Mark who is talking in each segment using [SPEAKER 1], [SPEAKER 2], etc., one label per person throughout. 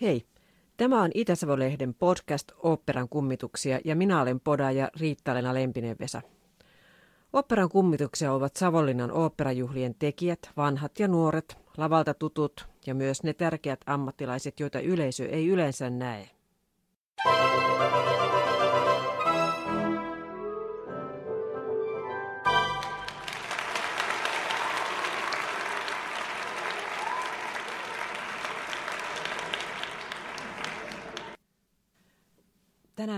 [SPEAKER 1] Hei, tämä on Itä-Savo-lehden podcast Oopperan kummituksia ja minä olen podaaja Riitta-Lena Lempinen-Vesa. Oopperan kummituksia ovat Savonlinnan oopperajuhlien tekijät, vanhat ja nuoret, lavalta tutut ja myös ne tärkeät ammattilaiset, joita yleisö ei yleensä näe.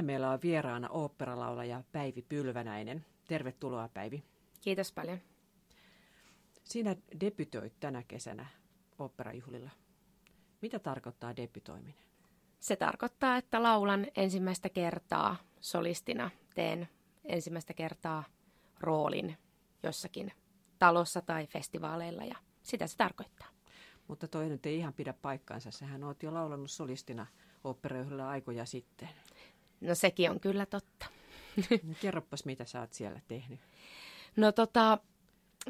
[SPEAKER 1] Tänään meillä on vieraana oopperalaulaja Päivi Pylvänäinen. Tervetuloa Päivi.
[SPEAKER 2] Kiitos paljon.
[SPEAKER 1] Sinä debytoit tänä kesänä oopperajuhlilla. Mitä tarkoittaa debytoiminen?
[SPEAKER 2] Se tarkoittaa, että laulan ensimmäistä kertaa solistina. Teen ensimmäistä kertaa roolin jossakin talossa tai festivaaleilla ja sitä se tarkoittaa.
[SPEAKER 1] Mutta toi nyt ei ihan pidä paikkaansa. Sähän oot jo laulanut solistina oopperajuhlilla aikoja sitten.
[SPEAKER 2] No sekin on kyllä totta.
[SPEAKER 1] No kerropas, mitä sä oot siellä tehnyt.
[SPEAKER 2] No tota,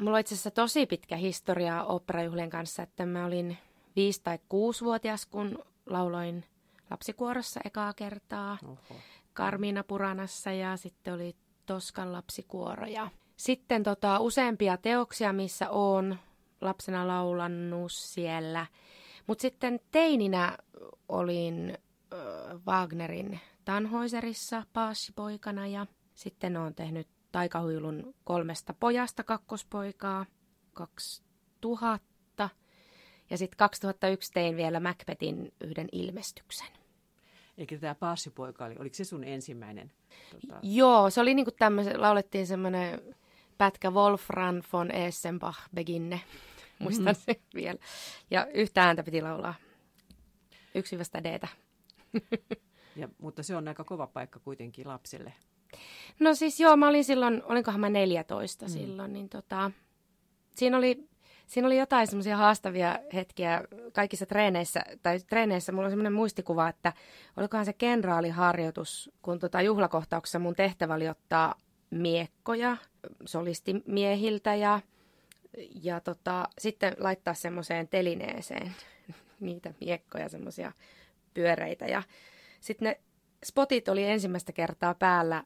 [SPEAKER 2] mulla on itse asiassa tosi pitkä historia oopperajuhlien kanssa, että mä olin viisi tai kuusi-vuotias, kun lauloin lapsikuorossa ekaa kertaa. Oho. Karmiina Puranassa ja sitten oli Toskan lapsikuoro. Ja sitten tota, useampia teoksia, missä on lapsena laulannut siellä. Mutta sitten teininä olin äh, Wagnerin Tanhoiserissa paassipoikana ja sitten olen tehnyt taikahuilun kolmesta pojasta kakkospoikaa 2000 ja sitten 2001 tein vielä Macbethin yhden ilmestyksen.
[SPEAKER 1] Eikä tämä paassipoika oli, oliko se sun ensimmäinen? Tota...
[SPEAKER 2] Joo, se oli niinku tämmöisen, laulettiin semmoinen pätkä Wolfram von Essenbach Beginne, muistan mm-hmm. sen vielä. Ja yhtä ääntä piti laulaa, yksivästä d
[SPEAKER 1] Ja, mutta se on aika kova paikka kuitenkin lapsille.
[SPEAKER 2] No siis joo, mä olin silloin, olinkohan mä 14 mm. silloin, niin tota, siinä oli, siinä oli jotain semmoisia haastavia hetkiä kaikissa treeneissä, tai treeneissä mulla on semmoinen muistikuva, että olikohan se kenraaliharjoitus, kun tota juhlakohtauksessa mun tehtävä oli ottaa miekkoja solistimiehiltä ja, ja tota, sitten laittaa semmoiseen telineeseen niitä miekkoja, semmoisia pyöreitä ja sitten ne spotit oli ensimmäistä kertaa päällä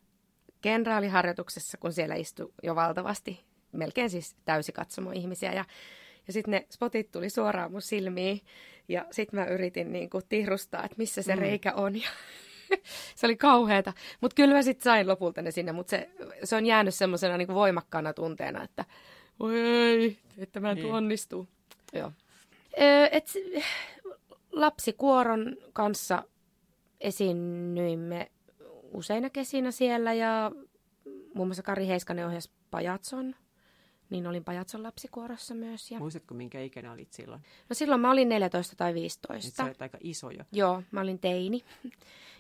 [SPEAKER 2] kenraaliharjoituksessa, kun siellä istui jo valtavasti, melkein siis täysikatsomo ihmisiä. Ja, ja sitten ne spotit tuli suoraan mun silmiin ja sitten mä yritin niin kuin tihrustaa, että missä se mm. reikä on. Ja se oli kauheata. Mutta kyllä mä sitten sain lopulta ne sinne, mutta se, se on jäänyt semmoisena niin voimakkaana tunteena, että voi ei, että mä en niin. onnistu. Joo. et, lapsikuoron kanssa esiinnyimme useina kesinä siellä ja muun muassa Kari Heiskanen ohjasi Pajatson, niin olin Pajatson lapsikuorossa myös. Ja...
[SPEAKER 1] Muistatko, minkä ikäinen olit silloin?
[SPEAKER 2] No silloin mä olin 14 tai 15. Nyt
[SPEAKER 1] sä olet aika iso jo.
[SPEAKER 2] Joo, mä olin teini.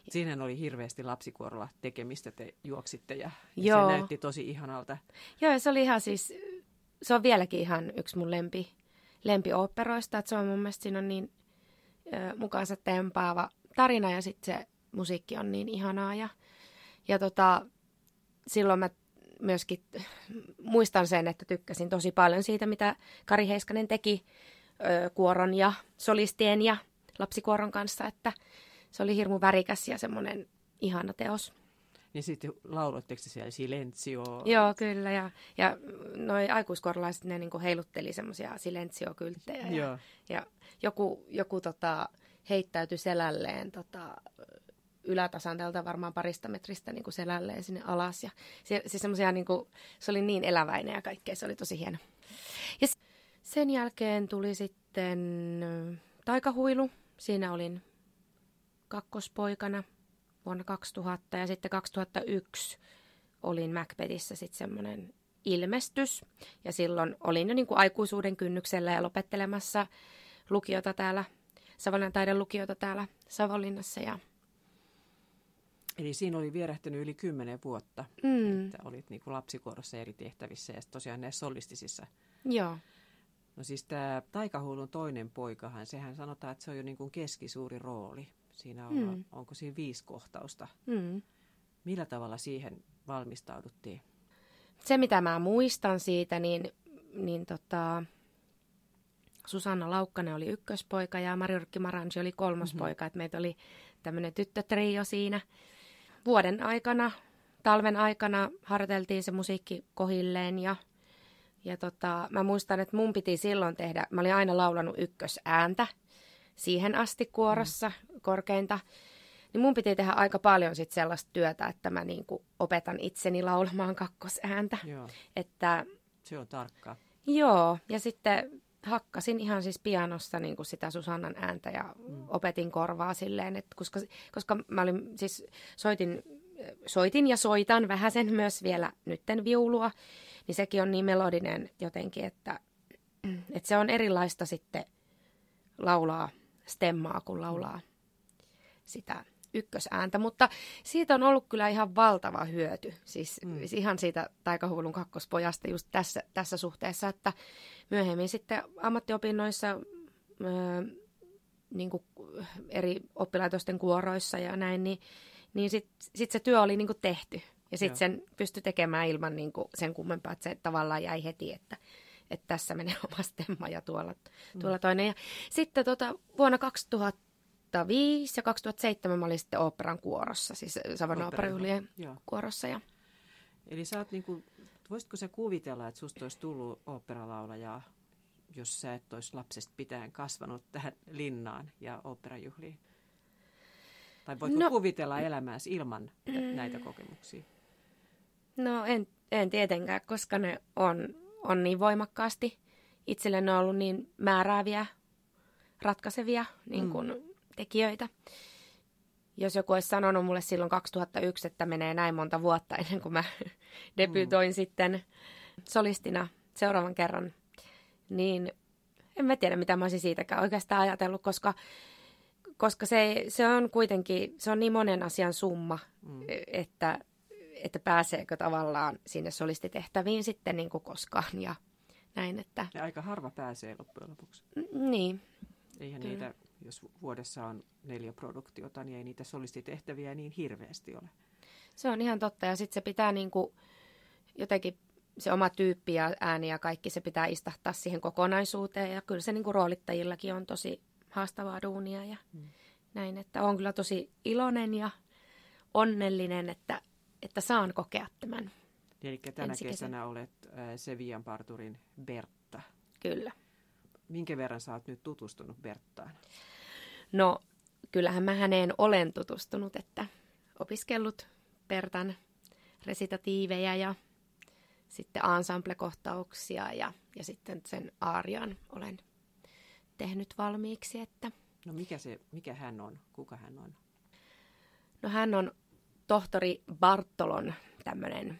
[SPEAKER 1] Siinä oli hirveästi lapsikuorolla tekemistä, te juoksitte ja, ja Joo. se näytti tosi ihanalta.
[SPEAKER 2] Joo, ja se oli ihan siis, se on vieläkin ihan yksi mun lempi, lempioopperoista, että se on mun mielestä siinä on niin ö, mukaansa tempaava tarina ja sitten se musiikki on niin ihanaa. Ja, ja tota, silloin mä myöskin muistan sen, että tykkäsin tosi paljon siitä, mitä Kari Heiskanen teki ö, kuoron ja solistien ja lapsikuoron kanssa, että se oli hirmu värikäs ja semmoinen ihana teos.
[SPEAKER 1] Niin sitten lauloitteko siellä Silenzio?
[SPEAKER 2] Joo, kyllä. Ja, ja noi aikuiskorlaiset, ne niinku heilutteli semmoisia Silenzio-kylttejä. Ja, ja joku, joku tota, heittäytyi selälleen tota, ylätasan tältä varmaan parista metristä niin kuin selälleen sinne alas. Ja se, se, niin kuin, se oli niin eläväinen ja kaikkea, se oli tosi hieno. Ja sen jälkeen tuli sitten taikahuilu. Siinä olin kakkospoikana vuonna 2000 ja sitten 2001 olin Macbethissä sitten semmoinen ilmestys. Ja silloin olin jo niin kuin aikuisuuden kynnyksellä ja lopettelemassa lukiota täällä Savonlinnan taidelukiota täällä Savonlinnassa. Ja...
[SPEAKER 1] Eli siinä oli vierähtänyt yli kymmenen vuotta, mm. että olit niin kuin lapsikuorossa eri tehtävissä ja tosiaan näissä solistisissa.
[SPEAKER 2] Joo.
[SPEAKER 1] No siis tämä Taikahuulun toinen poikahan, sehän sanotaan, että se on jo niin kuin keskisuuri rooli. Siinä on, mm. onko siinä viisi kohtausta. Mm. Millä tavalla siihen valmistauduttiin?
[SPEAKER 2] Se, mitä mä muistan siitä, niin, niin tota, Susanna Laukkanen oli ykköspoika ja Mariurkki Marangi oli kolmospoika. Mm-hmm. meitä oli tämmöinen tyttötrio siinä. Vuoden aikana, talven aikana harjoiteltiin se musiikki kohilleen ja, ja tota, mä muistan, että mun piti silloin tehdä, mä olin aina laulanut ykkösääntä siihen asti kuorossa mm. korkeinta. Niin mun piti tehdä aika paljon sit sellaista työtä, että mä niinku opetan itseni laulamaan kakkosääntä.
[SPEAKER 1] Joo.
[SPEAKER 2] Että,
[SPEAKER 1] se on tarkkaa.
[SPEAKER 2] Joo, ja sitten hakkasin ihan siis pianosta niin kuin sitä Susannan ääntä ja mm. opetin korvaa silleen, että koska, koska mä olin siis soitin, soitin ja soitan vähän sen myös vielä nytten viulua, niin sekin on niin melodinen jotenkin, että, että se on erilaista sitten laulaa stemmaa, kun laulaa sitä ykkösääntä, mutta siitä on ollut kyllä ihan valtava hyöty. Siis mm. ihan siitä taikahuulun kakkospojasta just tässä, tässä suhteessa, että myöhemmin sitten ammattiopinnoissa öö, niin kuin eri oppilaitosten kuoroissa ja näin, niin, niin sitten sit se työ oli niin kuin tehty. Ja sitten sen pystyi tekemään ilman niin kuin sen kummempaa, että se tavallaan jäi heti, että, että tässä menee oma stemma ja tuolla, mm. tuolla toinen. Ja sitten tota, vuonna 2000 2005 ja 2007 mä olin sitten oopperan kuorossa, siis Savon oopperajuhlien kuorossa. Ja...
[SPEAKER 1] Eli sä oot niinku, voisitko sä kuvitella, että susta olisi tullut oopperalaulaja, jos sä et olisi lapsesta pitäen kasvanut tähän linnaan ja oopperajuhliin? Tai voitko no, kuvitella elämääsi ilman mm, näitä kokemuksia?
[SPEAKER 2] No en, en tietenkään, koska ne on, on niin voimakkaasti. Itselle ne on ollut niin määrääviä, ratkaisevia niin kun mm tekijöitä. Jos joku olisi sanonut mulle silloin 2001, että menee näin monta vuotta ennen kuin mä debytoin mm. sitten solistina seuraavan kerran, niin en mä tiedä, mitä mä olisin siitäkään oikeastaan ajatellut, koska, koska se, se on kuitenkin, se on niin monen asian summa, mm. että, että pääseekö tavallaan sinne solistitehtäviin sitten niin kuin koskaan ja näin. Että...
[SPEAKER 1] Ja aika harva pääsee loppujen lopuksi.
[SPEAKER 2] N- niin.
[SPEAKER 1] Eihän Kyllä. niitä jos vuodessa on neljä produktiota, niin ei niitä solistitehtäviä niin hirveästi ole.
[SPEAKER 2] Se on ihan totta ja sitten se pitää niinku jotenkin se oma tyyppi ja ääni ja kaikki se pitää istahtaa siihen kokonaisuuteen ja kyllä se niinku roolittajillakin on tosi haastavaa duunia ja hmm. näin, että on kyllä tosi iloinen ja onnellinen, että, että saan kokea tämän.
[SPEAKER 1] Eli tänä kesänä olet äh, Sevian parturin Bertta.
[SPEAKER 2] Kyllä.
[SPEAKER 1] Minkä verran sä oot nyt tutustunut Berttaan?
[SPEAKER 2] No, kyllähän mä häneen olen tutustunut, että opiskellut Bertan resitatiiveja ja sitten ensemble-kohtauksia ja, ja sitten sen aarian olen tehnyt valmiiksi. Että...
[SPEAKER 1] No mikä, se, mikä hän on? Kuka hän on?
[SPEAKER 2] No hän on tohtori Bartolon tämmöinen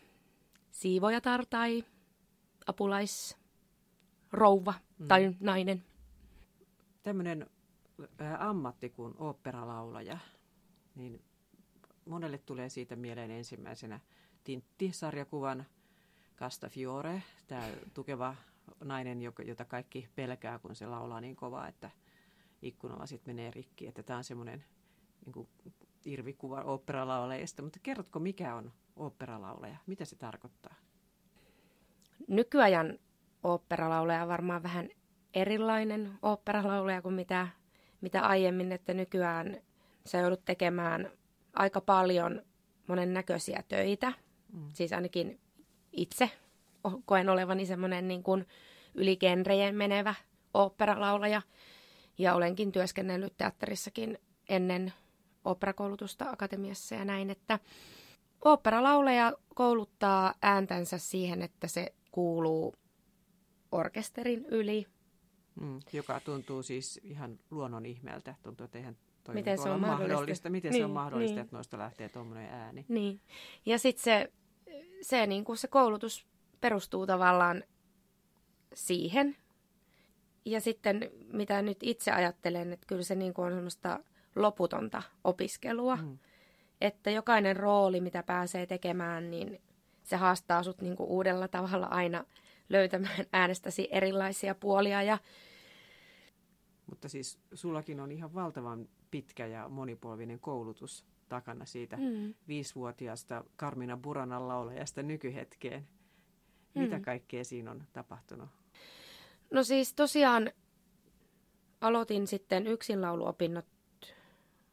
[SPEAKER 2] siivojatar tai apulaisrouva mm. tai nainen.
[SPEAKER 1] Tämmöinen ammatti kuin oopperalaulaja, niin monelle tulee siitä mieleen ensimmäisenä Tintti-sarjakuvan Casta Fiore, tämä tukeva nainen, jota kaikki pelkää, kun se laulaa niin kovaa, että ikkunalasit menee rikki. Että tämä on semmoinen niin irvikuva oopperalaulajista. Mutta kerrotko, mikä on oopperalaulaja? Mitä se tarkoittaa?
[SPEAKER 2] Nykyajan oopperalaulaja on varmaan vähän erilainen oopperalaulaja kuin mitä mitä aiemmin, että nykyään sä joudut tekemään aika paljon monen näköisiä töitä. Mm. Siis ainakin itse koen olevani semmoinen niin kuin yligenrejen menevä oopperalaulaja. Ja olenkin työskennellyt teatterissakin ennen oopperakoulutusta akatemiassa ja näin, että oopperalaulaja kouluttaa ääntänsä siihen, että se kuuluu orkesterin yli
[SPEAKER 1] Mm, joka tuntuu siis ihan luonnon ihmeeltä. Tuntuu, että eihän
[SPEAKER 2] toi Miten se on mahdollista. mahdollista.
[SPEAKER 1] Miten niin, se on mahdollista, niin. että noista lähtee tuommoinen ääni.
[SPEAKER 2] Niin. Ja sitten se, se, niin kuin se koulutus perustuu tavallaan siihen. Ja sitten mitä nyt itse ajattelen, että kyllä se niin kuin on semmoista loputonta opiskelua. Mm. Että jokainen rooli, mitä pääsee tekemään, niin se haastaa sut niin kuin uudella tavalla aina löytämään äänestäsi erilaisia puolia ja
[SPEAKER 1] mutta siis sullakin on ihan valtavan pitkä ja monipolvinen koulutus takana siitä mm. viisivuotiaasta Karmina Buranan laulajasta nykyhetkeen. Mitä mm. kaikkea siinä on tapahtunut?
[SPEAKER 2] No siis tosiaan aloitin sitten yksinlauluopinnot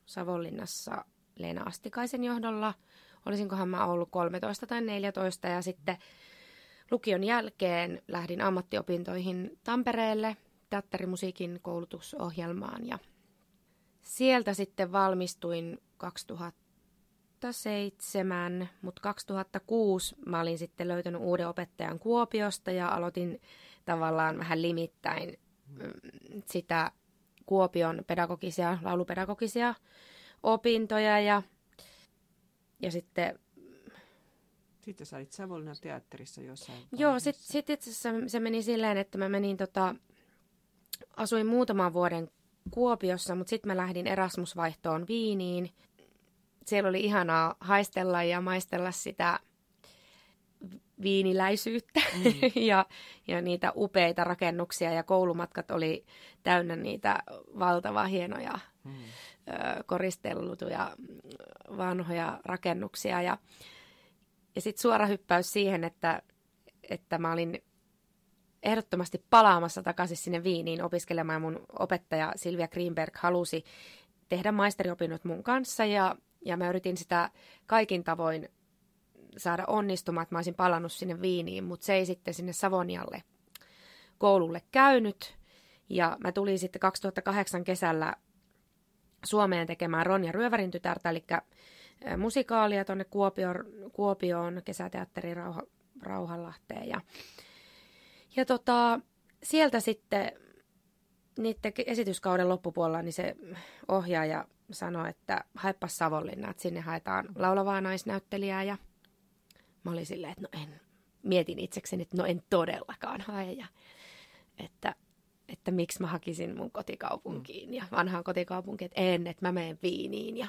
[SPEAKER 2] Savonlinnassa Leena Astikaisen johdolla. Olisinkohan mä ollut 13 tai 14 ja sitten lukion jälkeen lähdin ammattiopintoihin Tampereelle teatterimusiikin koulutusohjelmaan ja sieltä sitten valmistuin 2007, mutta 2006 mä olin sitten löytänyt uuden opettajan Kuopiosta ja aloitin tavallaan vähän limittäin mm, sitä Kuopion pedagogisia, laulupedagogisia opintoja ja, ja sitten
[SPEAKER 1] sitten sä olit Savonlinnan teatterissa jossain
[SPEAKER 2] Joo, sitten sit itse asiassa se meni silleen, että mä menin tota, asuin muutaman vuoden Kuopiossa, mutta sitten mä lähdin Erasmusvaihtoon Viiniin. Siellä oli ihanaa haistella ja maistella sitä viiniläisyyttä mm. ja, ja niitä upeita rakennuksia ja koulumatkat oli täynnä niitä valtava hienoja mm. ö, koristeltuja vanhoja rakennuksia ja, ja sitten suora hyppäys siihen, että, että mä olin ehdottomasti palaamassa takaisin sinne Viiniin opiskelemaan. Mun opettaja Silvia Greenberg halusi tehdä maisteriopinnot mun kanssa ja, ja mä yritin sitä kaikin tavoin saada onnistumaan, että mä olisin palannut sinne Viiniin, mutta se ei sitten sinne Savonialle koululle käynyt. Ja mä tulin sitten 2008 kesällä Suomeen tekemään Ronja Ryövärin tytärtä, eli musikaalia tuonne Kuopioon, Kuopioon kesäteatteri Rauha, Rauhanlahteen. Ja, ja tota, sieltä sitten niiden esityskauden loppupuolella niin se ohjaaja sanoi, että haepa Savonlinna, että sinne haetaan laulavaa naisnäyttelijää ja mä olin silleen, että no en, mietin itsekseni, että no en todellakaan hae ja että että miksi mä hakisin mun kotikaupunkiin mm. ja vanhaan kotikaupunkiin, että en, että mä menen Viiniin. Ja...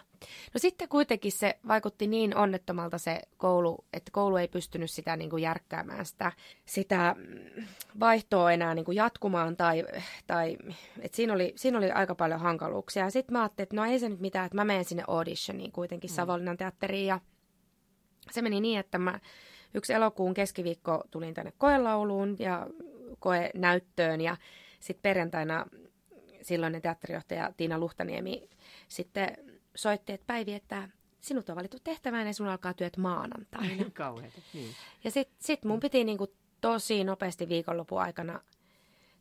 [SPEAKER 2] No sitten kuitenkin se vaikutti niin onnettomalta se koulu, että koulu ei pystynyt sitä niin kuin järkkäämään sitä, sitä mm, vaihtoa enää niin kuin jatkumaan tai, tai että siinä, oli, siinä oli aika paljon hankaluuksia. Ja sitten mä ajattelin, että no ei se nyt mitään, että mä menen sinne auditioniin kuitenkin mm. Savonlinnan teatteriin ja se meni niin, että mä yksi elokuun keskiviikko tulin tänne koelauluun ja koenäyttöön ja sitten perjantaina silloinen teatterijohtaja Tiina Luhtaniemi sitten soitti, että Päivi, että sinut on valittu tehtävään ja sun alkaa työt maanantaina.
[SPEAKER 1] Kauheeta, niin.
[SPEAKER 2] Ja sitten sit mun piti niinku tosi nopeasti viikonlopun aikana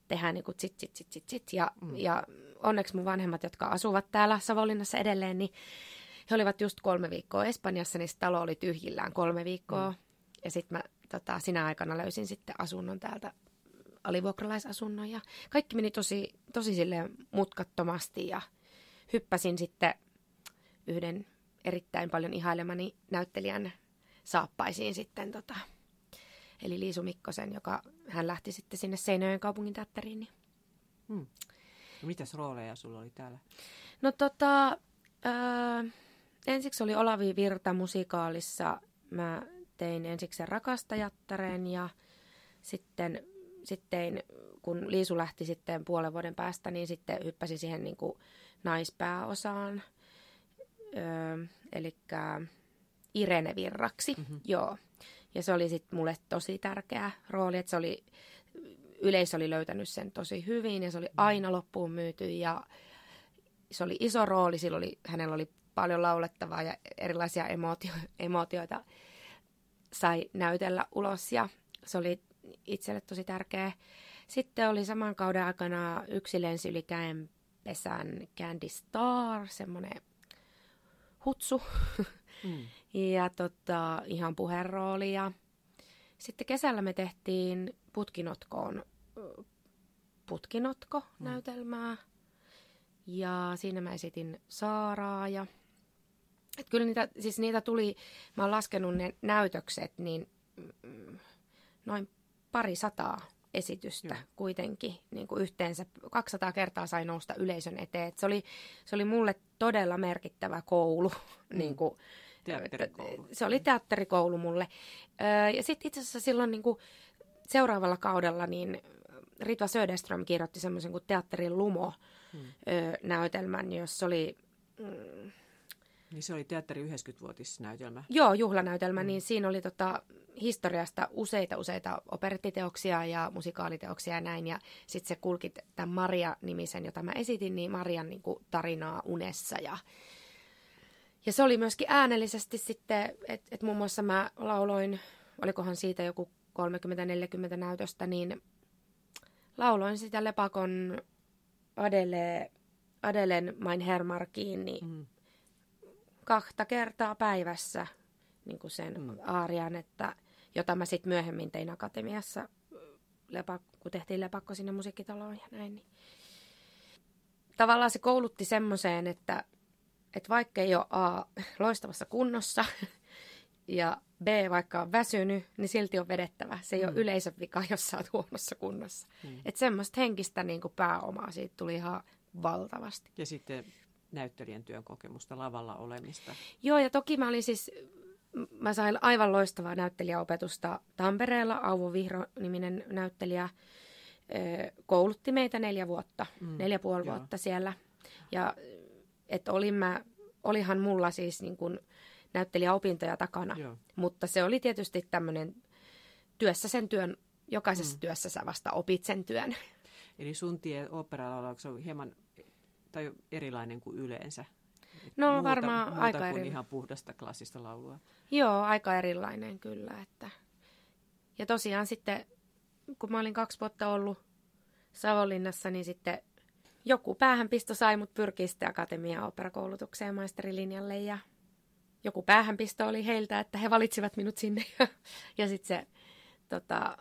[SPEAKER 2] tehdä niinku sit, sit, sit, sit, sit. Ja, mm. ja onneksi mun vanhemmat, jotka asuvat täällä Savonlinnassa edelleen, niin he olivat just kolme viikkoa Espanjassa, niin talo oli tyhjillään kolme viikkoa. Mm. Ja sitten mä tota, sinä aikana löysin sitten asunnon täältä alivuokralaisasunnon ja kaikki meni tosi, tosi sille mutkattomasti ja hyppäsin sitten yhden erittäin paljon ihailemani näyttelijän saappaisiin sitten tota, eli Liisu Mikkosen, joka hän lähti sitten sinne Seinäjoen kaupungin teatteriin. Niin.
[SPEAKER 1] Hmm. No, mitäs rooleja sulla oli täällä?
[SPEAKER 2] No tota, ää, ensiksi oli Olavi Virta musikaalissa. Mä tein ensiksi sen rakastajattaren ja sitten sitten kun Liisu lähti sitten puolen vuoden päästä, niin sitten hyppäsi siihen niin kuin naispääosaan, öö, eli Irene Virraksi, mm-hmm. joo. Ja se oli sitten mulle tosi tärkeä rooli, että se oli, yleisö oli löytänyt sen tosi hyvin ja se oli aina loppuun myyty ja se oli iso rooli, sillä oli, hänellä oli paljon laulettavaa ja erilaisia emootio, emootioita sai näytellä ulos ja se oli itselle tosi tärkeä. Sitten oli saman kauden aikana yksi lensi yli pesän Candy Star, semmoinen hutsu. Mm. ja tota, ihan puherooli. Ja sitten kesällä me tehtiin putkinotkoon putkinotko-näytelmää. Mm. Ja siinä mä esitin Saaraa ja et kyllä niitä, siis niitä tuli, mä oon laskenut ne näytökset, niin mm, noin pari sataa esitystä Joo. kuitenkin niin kuin yhteensä. 200 kertaa sai nousta yleisön eteen. Et se, oli, se oli mulle todella merkittävä koulu. Mm. niin kuin,
[SPEAKER 1] teatterikoulu.
[SPEAKER 2] Se oli teatterikoulu mulle. Ja sitten itse asiassa silloin niin kuin seuraavalla kaudella niin Ritva Söderström kirjoitti semmoisen kuin Teatterin Lumo-näytelmän, mm. jossa oli... Mm,
[SPEAKER 1] Niin se oli teatteri 90-vuotisnäytelmä.
[SPEAKER 2] Joo, juhlanäytelmä, mm. niin siinä oli tota, historiasta useita useita operettiteoksia ja musikaaliteoksia ja näin. Ja sitten se kulki tämän Maria-nimisen, jota mä esitin, niin Marian niin kuin, tarinaa unessa. Ja, ja se oli myöskin äänellisesti sitten, että et muun muassa mä lauloin, olikohan siitä joku 30-40 näytöstä, niin lauloin sitä Lepakon Adele, Adelen Mein Hermarkiin niin mm. Kahta kertaa päivässä niin kuin sen mm. aarian, että, jota mä sitten myöhemmin tein akatemiassa, kun tehtiin lepakko sinne musiikkitaloon ja näin. Niin. Tavallaan se koulutti semmoiseen, että, että vaikka ei ole A loistavassa kunnossa ja B vaikka on väsynyt, niin silti on vedettävä. Se ei mm. ole yleisön vika, jos sä oot huonossa kunnossa. Mm. Että semmoista henkistä niin kuin pääomaa siitä tuli ihan valtavasti.
[SPEAKER 1] Ja sitten näyttelijän työn kokemusta, lavalla olemista.
[SPEAKER 2] Joo, ja toki mä olin siis, mä sain aivan loistavaa näyttelijäopetusta Tampereella. Auvo Vihro-niminen näyttelijä koulutti meitä neljä vuotta, mm. neljä puoli vuotta siellä. Ja että olin mä, olihan mulla siis niin kuin näyttelijäopintoja takana, Joo. mutta se oli tietysti tämmöinen työssä sen työn, jokaisessa mm. työssä sä vasta opit sen työn.
[SPEAKER 1] Eli sun tie oopperalaulaksi on hieman tai erilainen kuin yleensä?
[SPEAKER 2] No muuta, varmaan
[SPEAKER 1] muuta
[SPEAKER 2] aika
[SPEAKER 1] kuin
[SPEAKER 2] eri...
[SPEAKER 1] ihan puhdasta klassista laulua.
[SPEAKER 2] Joo, aika erilainen kyllä. Että... Ja tosiaan sitten, kun mä olin kaksi vuotta ollut Savonlinnassa, niin sitten joku päähänpisto sai mut pyrkiä sitten Akatemian operakoulutukseen maisterilinjalle ja joku päähänpisto oli heiltä, että he valitsivat minut sinne. ja sitten se, tota,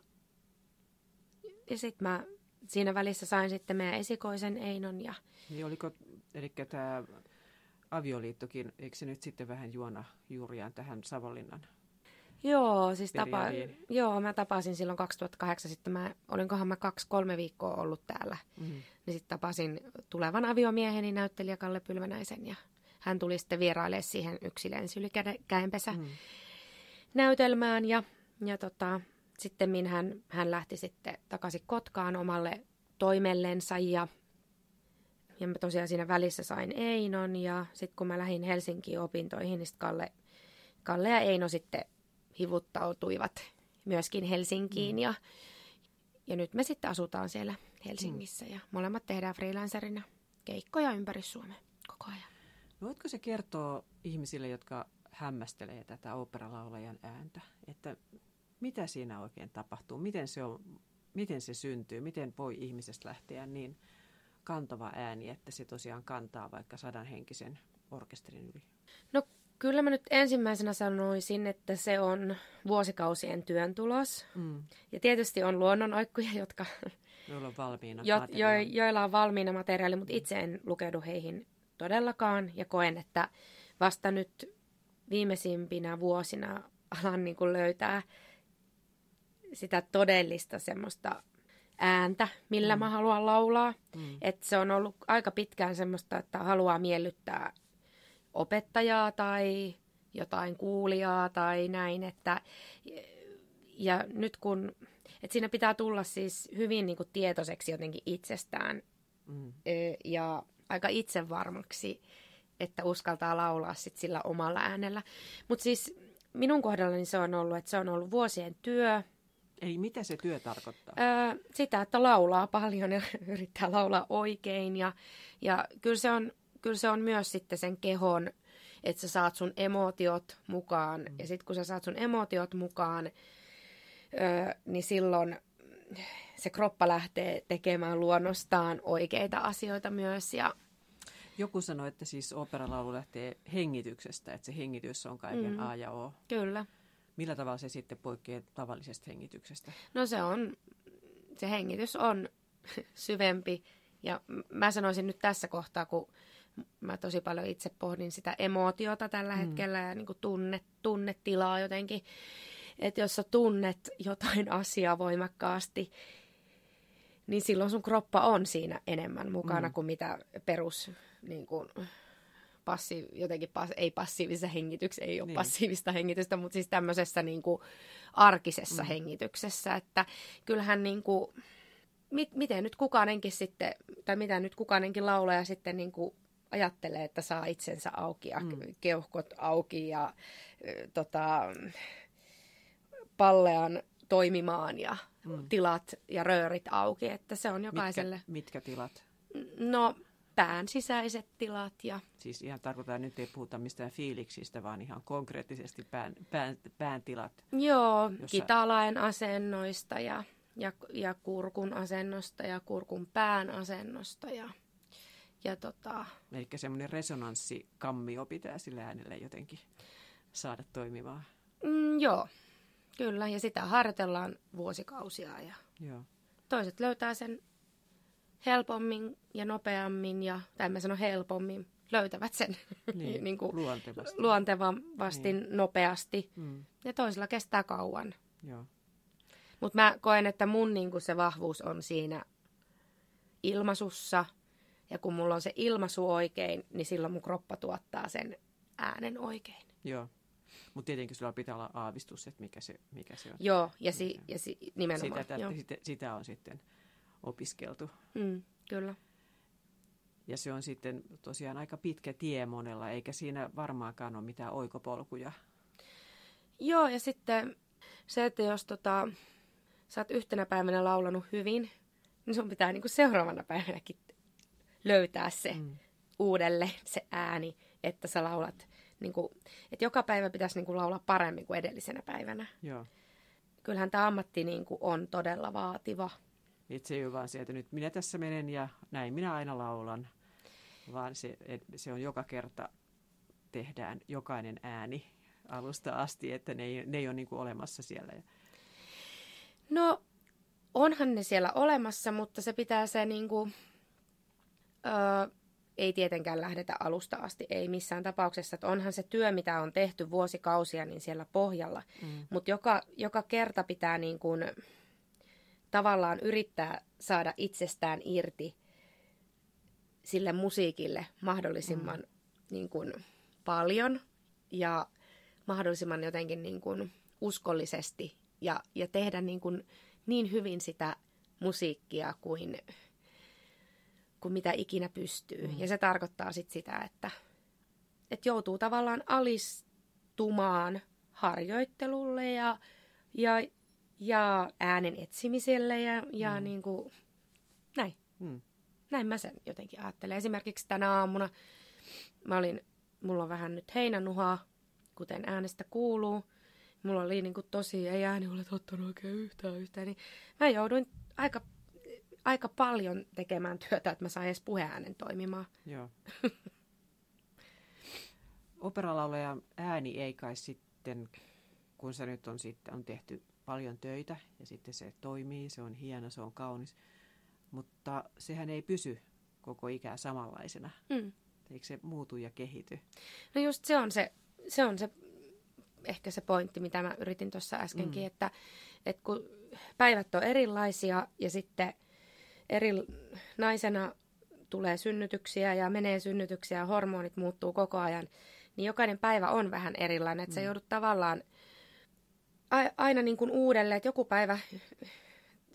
[SPEAKER 2] ja sitten mä siinä välissä sain sitten meidän esikoisen Einon. Ja...
[SPEAKER 1] Niin oliko, eli tämä avioliittokin, eikö se nyt sitten vähän juona juuriaan tähän Savonlinnan
[SPEAKER 2] Joo, siis tapa, joo, mä tapasin silloin 2008, sitten mä, olinkohan mä kaksi-kolme viikkoa ollut täällä. Mm-hmm. Niin sitten tapasin tulevan aviomieheni näyttelijä Kalle Pylvänäisen ja hän tuli sitten vierailemaan siihen yksilön sylikäenpesä mm. näytelmään ja, ja tota, sitten hän, hän lähti sitten takaisin Kotkaan omalle toimellensa ja, ja mä tosiaan siinä välissä sain Einon ja sitten kun mä lähdin Helsinkiin opintoihin, niin Kalle, Kalle ja Eino sitten hivuttautuivat myöskin Helsinkiin mm. ja, ja nyt me sitten asutaan siellä Helsingissä mm. ja molemmat tehdään freelancerina keikkoja ympäri Suomea koko ajan.
[SPEAKER 1] Voitko se kertoa ihmisille, jotka hämmästelee tätä operalaulajan ääntä, että mitä siinä oikein tapahtuu, miten se, on, miten se syntyy, miten voi ihmisestä lähteä niin kantava ääni, että se tosiaan kantaa vaikka sadan henkisen orkesterin yli?
[SPEAKER 2] No kyllä mä nyt ensimmäisenä sanoisin, että se on vuosikausien työn tulos. Mm. Ja tietysti on luonnonoikkuja, jotka...
[SPEAKER 1] Joilla on valmiina
[SPEAKER 2] jo, jo, joilla on valmiina materiaali, mutta itse en lukeudu heihin todellakaan ja koen, että vasta nyt viimeisimpinä vuosina alan niin kuin löytää sitä todellista semmoista ääntä, millä mm. mä haluan laulaa. Mm. Et se on ollut aika pitkään semmoista, että haluaa miellyttää opettajaa tai jotain kuulijaa tai näin. Että, ja nyt kun, että siinä pitää tulla siis hyvin niin kuin tietoiseksi jotenkin itsestään mm. ja aika itsevarmaksi, että uskaltaa laulaa sit sillä omalla äänellä. Mutta siis minun kohdallani se on ollut, että se on ollut vuosien työ.
[SPEAKER 1] Ei, mitä se työ tarkoittaa?
[SPEAKER 2] Öö, sitä, että laulaa paljon ja yrittää laulaa oikein. Ja, ja kyllä, se on, kyllä se on myös sitten sen kehon, että sä saat sun emotiot mukaan. Mm. Ja sitten kun sä saat sun emotiot mukaan, öö, niin silloin se kroppa lähtee tekemään luonnostaan oikeita asioita myös. Ja...
[SPEAKER 1] Joku sanoi, että siis operalaulu lähtee hengityksestä, että se hengitys on kaiken mm. A ja O.
[SPEAKER 2] Kyllä.
[SPEAKER 1] Millä tavalla se sitten poikkeaa tavallisesta hengityksestä?
[SPEAKER 2] No se on, se hengitys on syvempi ja mä sanoisin nyt tässä kohtaa, kun mä tosi paljon itse pohdin sitä emootiota tällä mm. hetkellä ja niin kuin tunne, tunnetilaa jotenkin, että jos sä tunnet jotain asiaa voimakkaasti, niin silloin sun kroppa on siinä enemmän mukana mm. kuin mitä perus niin kuin, passi, jotenkin pas, ei passiivisessa hengityksessä, ei ole niin. passiivista hengitystä, mutta siis tämmöisessä niin kuin, arkisessa mm. hengityksessä, että kyllähän niin kuin, mit, miten nyt kukainenkin sitten, tai mitä nyt kukainenkin laulaja sitten niin kuin, ajattelee, että saa itsensä auki ja
[SPEAKER 1] Mm.
[SPEAKER 2] keuhkot auki ja tota, pallean toimimaan ja
[SPEAKER 1] Mm.
[SPEAKER 2] tilat ja röörit auki, että se on jokaiselle.
[SPEAKER 1] Mitkä, mitkä tilat?
[SPEAKER 2] No, pään sisäiset tilat ja
[SPEAKER 1] Siis ihan tarkoittaa, nyt ei puhuta mistään fiiliksistä, vaan ihan konkreettisesti pään, pään, pään tilat.
[SPEAKER 2] joo,
[SPEAKER 1] Jossa-
[SPEAKER 2] kitalaen asennoista ja, ja, ja kurkun asennosta ja kurkun pään asennosta ja, ja tota,
[SPEAKER 1] Eli semmoinen resonanssikammio pitää sillä äänellä jotenkin saada toimimaan.
[SPEAKER 2] mm, joo, kyllä. Ja sitä harjoitellaan vuosikausia ja
[SPEAKER 1] Joo.
[SPEAKER 2] toiset löytää sen helpommin ja nopeammin ja, tai mä sanon helpommin, löytävät sen
[SPEAKER 1] Niin,
[SPEAKER 2] niin kuin
[SPEAKER 1] luontevasti.
[SPEAKER 2] luontevasti, niin. nopeasti.
[SPEAKER 1] Mm,
[SPEAKER 2] Ja toisilla kestää kauan. Mutta mä koen, että mun niinku se vahvuus on siinä ilmaisussa. Ja kun mulla on se ilmaisu oikein, niin silloin mun kroppa tuottaa sen äänen oikein.
[SPEAKER 1] Joo. Mutta tietenkin sulla pitää olla aavistus, että mikä se, mikä se on.
[SPEAKER 2] Joo, ja, si, ja si, nimenomaan.
[SPEAKER 1] Sitä,
[SPEAKER 2] joo.
[SPEAKER 1] sitä, sitä on sitten opiskeltu.
[SPEAKER 2] Mm, kyllä.
[SPEAKER 1] Ja se on sitten tosiaan aika pitkä tie monella, eikä siinä varmaankaan ole mitään oikopolkuja.
[SPEAKER 2] Joo, ja sitten se, että jos tota, sä oot yhtenä päivänä laulanut hyvin, niin sun pitää niinku seuraavana päivänäkin löytää se
[SPEAKER 1] Mm.
[SPEAKER 2] uudelle se ääni, että sä laulat. Niinku, että joka päivä pitäisi niinku laulaa paremmin kuin edellisenä päivänä.
[SPEAKER 1] Joo.
[SPEAKER 2] Kyllähän tämä ammatti niinku on todella vaativa.
[SPEAKER 1] Et se ei ole vaan se, että nyt minä tässä menen ja näin minä aina laulan, vaan se, se on joka kerta tehdään jokainen ääni alusta asti, että ne ei, ne ei ole niin kuin olemassa siellä.
[SPEAKER 2] No, onhan ne siellä olemassa, mutta se pitää se niinku, öö, ei tietenkään lähdetä alusta asti, ei missään tapauksessa. Että onhan se työ, mitä on tehty vuosikausia, niin siellä pohjalla.
[SPEAKER 1] Mm.
[SPEAKER 2] Mutta joka, joka kerta pitää niin kuin, tavallaan yrittää saada itsestään irti sille musiikille mahdollisimman mm. niin kuin, paljon ja mahdollisimman jotenkin niin kuin, uskollisesti ja, ja tehdä niin, kuin, niin hyvin sitä musiikkia kuin, kuin mitä ikinä pystyy. Mm. Ja se tarkoittaa sit sitä, että, että joutuu tavallaan alistumaan harjoittelulle ja, ja, ja äänen etsimiselle ja, ja mm. niin kuin, näin.
[SPEAKER 1] Mm.
[SPEAKER 2] Näin mä sen jotenkin ajattelen. Esimerkiksi tänä aamuna mä olin, mulla on vähän nyt heinänuhaa, kuten äänestä kuuluu. Mulla oli niin kuin tosi, ei ääni ole ottanut oikein yhtään yhtään. Niin mä jouduin aika, aika paljon tekemään työtä, että mä sain edes puheäänen toimimaan.
[SPEAKER 1] Joo. Operalaulajan ääni ei kai sitten, kun se nyt on, sitten, on tehty paljon töitä ja sitten se toimii, se on hieno, se on kaunis, mutta sehän ei pysy koko ikää samanlaisena.
[SPEAKER 2] Mm.
[SPEAKER 1] Eikö se muutu ja kehity?
[SPEAKER 2] No just se on se, se on se ehkä se pointti, mitä mä yritin tuossa äskenkin, mm. että, että kun päivät on erilaisia ja sitten eri naisena tulee synnytyksiä ja menee synnytyksiä ja hormonit muuttuu koko ajan, niin jokainen päivä on vähän erilainen, että mm. sä joudut tavallaan aina niin kuin uudelleen, että joku päivä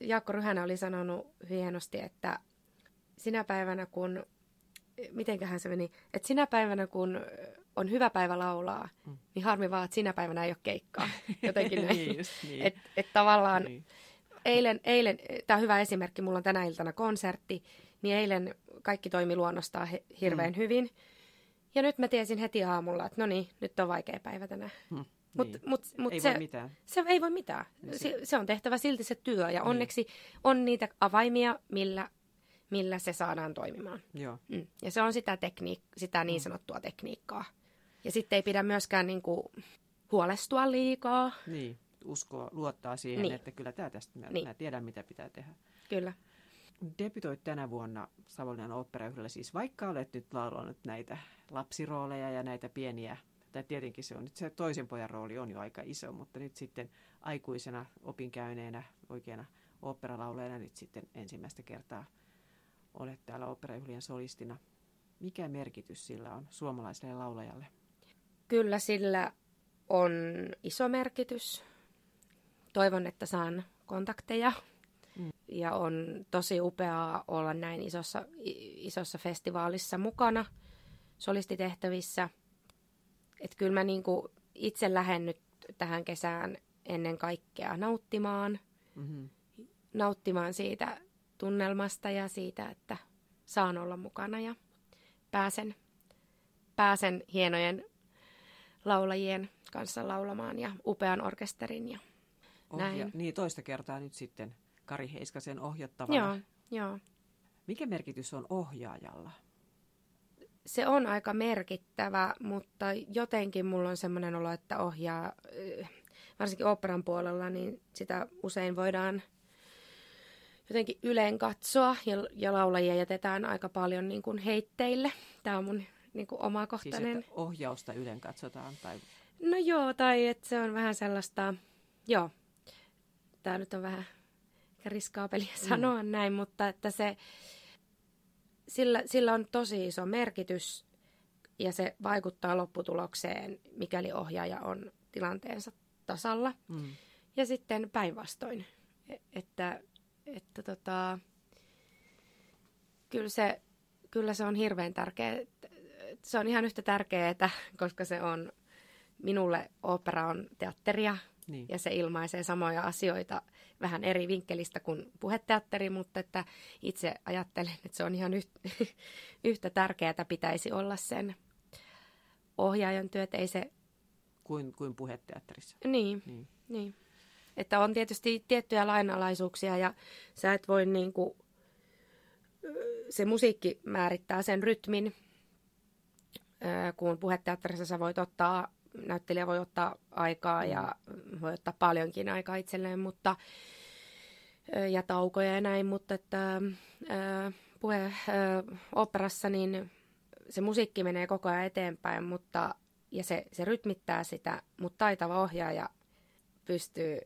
[SPEAKER 2] Jaakko Ryhänä oli sanonut hienosti, että sinä päivänä kun, mitenköhän se meni, että sinä päivänä kun on hyvä päivä laulaa, mm. niin harmi vaan, että sinä päivänä ei ole keikkaa. Jotenkin näin.
[SPEAKER 1] niin, just niin.
[SPEAKER 2] Että et tavallaan
[SPEAKER 1] niin.
[SPEAKER 2] eilen, eilen tämä on hyvä esimerkki, mulla on tänä iltana konsertti, niin eilen kaikki toimi luonnostaan he, hirveän mm. hyvin. Ja nyt mä tiesin heti aamulla, että no niin, nyt on vaikea päivä tänään.
[SPEAKER 1] Hmm,
[SPEAKER 2] Mut,
[SPEAKER 1] niin.
[SPEAKER 2] mut, mut
[SPEAKER 1] ei
[SPEAKER 2] se,
[SPEAKER 1] voi mitään.
[SPEAKER 2] se ei voi mitään. Se, se on tehtävä silti se työ ja onneksi on niitä avaimia, millä, millä se saadaan toimimaan.
[SPEAKER 1] Joo.
[SPEAKER 2] Mm. Ja se on sitä, tekniik- sitä niin sanottua tekniikkaa. Ja sitten ei pidä myöskään niinku huolestua liikaa.
[SPEAKER 1] Niin, uskoa, luottaa siihen,
[SPEAKER 2] Niin.
[SPEAKER 1] että kyllä tämä tästä, mä,
[SPEAKER 2] Niin.
[SPEAKER 1] mä tiedän mitä pitää tehdä.
[SPEAKER 2] Kyllä.
[SPEAKER 1] Debytoit tänä vuonna Savonlinnan oopperayhdellä, siis vaikka olet nyt laulanut näitä lapsirooleja ja näitä pieniä, tai tietenkin se on nyt se toisen pojan rooli on jo aika iso, mutta nyt sitten aikuisena opinkäyneenä oikeana oopperalaulajana nyt sitten ensimmäistä kertaa olet täällä oopperajuhlien solistina. Mikä merkitys sillä on suomalaiselle laulajalle?
[SPEAKER 2] Kyllä sillä on iso merkitys. Toivon, että saan kontakteja.
[SPEAKER 1] Mm.
[SPEAKER 2] Ja on tosi upeaa olla näin isossa, isossa festivaalissa mukana. solistitehtävissä. Että kyllä mä niin kuin itse lähden nyt tähän kesään ennen kaikkea nauttimaan. Mm-hmm. Nauttimaan siitä tunnelmasta ja siitä, että saan olla mukana ja pääsen, pääsen hienojen laulajien kanssa laulamaan ja upean orkesterin ja Ohja- näin.
[SPEAKER 1] Niin, toista kertaa nyt sitten Kari Heiskasen ohjattavana.
[SPEAKER 2] Joo, joo.
[SPEAKER 1] Mikä merkitys on ohjaajalla?
[SPEAKER 2] Se on aika merkittävä, mutta jotenkin mulla on semmoinen olo, että ohjaa, eh, varsinkin operan puolella, niin sitä usein voidaan jotenkin yleen katsoa ja, ja laulajia jätetään aika paljon niin kuin heitteille. Tämä on mun niin kuin omakohtainen.
[SPEAKER 1] Siis, ohjausta yleen katsotaan? Tai...
[SPEAKER 2] No joo, tai että se on vähän sellaista, joo, tämä nyt on vähän riskaapeliä mm. sanoa näin, mutta että se, sillä, sillä on tosi iso merkitys ja se vaikuttaa lopputulokseen, mikäli ohjaaja on tilanteensa tasalla. Mm. Ja sitten päinvastoin, e, että, että tota, kyllä, se, kyllä se on hirveän tärkeä. Se on ihan yhtä tärkeää, koska se on minulle opera on teatteria niin. ja se ilmaisee samoja asioita vähän eri vinkkelistä kuin puheteatteri, mutta että itse ajattelen, että se on ihan yhtä, yhtä tärkeää pitäisi olla sen ohjaajan työt, ei se...
[SPEAKER 1] Kuin, kuin puheteatterissa.
[SPEAKER 2] Niin, niin. niin. Että on tietysti tiettyjä lainalaisuuksia ja sä et voi niin kuin, se musiikki määrittää sen rytmin, kun puheteatterissa sä voit ottaa näyttelijä voi ottaa aikaa ja mm. voi ottaa paljonkin aikaa itselleen, mutta ja taukoja ja näin, mutta että puhe operassa niin se musiikki menee koko ajan eteenpäin, mutta ja se, se rytmittää sitä, mutta taitava ohjaaja pystyy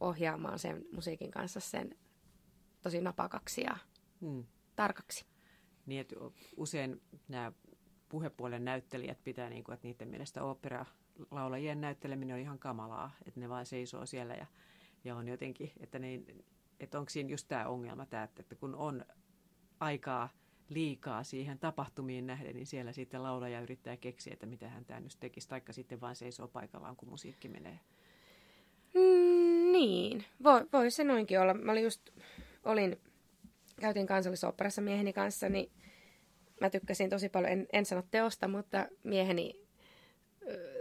[SPEAKER 2] ohjaamaan sen musiikin kanssa sen tosi napakaksi ja hmm. tarkaksi.
[SPEAKER 1] Niin, että usein nämä puhepuolen näyttelijät pitää, niin kuin, että niiden mielestä opera laulajien näytteleminen on ihan kamalaa, että ne vain seisoo siellä ja, ja on jotenkin, että, ne, että onko siinä just tämä ongelma, tämä, että kun on aikaa liikaa siihen tapahtumiin nähden, niin siellä sitten laulaja yrittää keksiä, että mitä hän tämä nyt tekisi, taikka sitten vain seisoo paikallaan, kun musiikki menee.
[SPEAKER 2] Mm, niin, voi, voi se noinkin olla. Mä olin just, olin, käytiin kansallisoperassa mieheni kanssa, niin mä tykkäsin tosi paljon, en, en sano teosta, mutta mieheni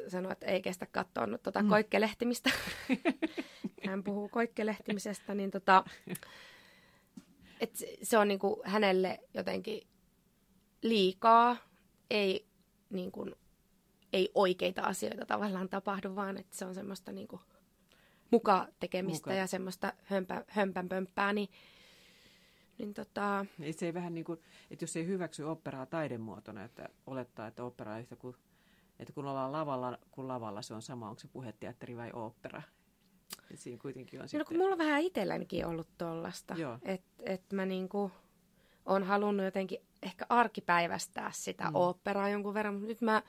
[SPEAKER 2] sanoi, että ei kestä katsoa no, tota mm. koikkelehtimistä. Hän puhuu koikkelehtimisestä, niin tota, et se on niinku hänelle jotenkin liikaa, ei, niinku, ei oikeita asioita tavallaan tapahdu, vaan että se on semmoista niinku muka tekemistä muka. ja semmoista hömpä, hömpänpömppää, niin niin tota...
[SPEAKER 1] Niin se ei vähän niin kuin, että jos ei hyväksy operaa taidemuotona, että olettaa, että opera on yhtä kuin että kun ollaan lavalla, kun lavalla se on sama, onko se puheteatteri vai opera. Et siinä kuitenkin on no, sitten...
[SPEAKER 2] kun mulla on vähän itsellänikin ollut tollasta. Että et mä niinku on halunnut jotenkin ehkä arkipäivästää sitä mm. operaa jonkun verran, mutta nyt mä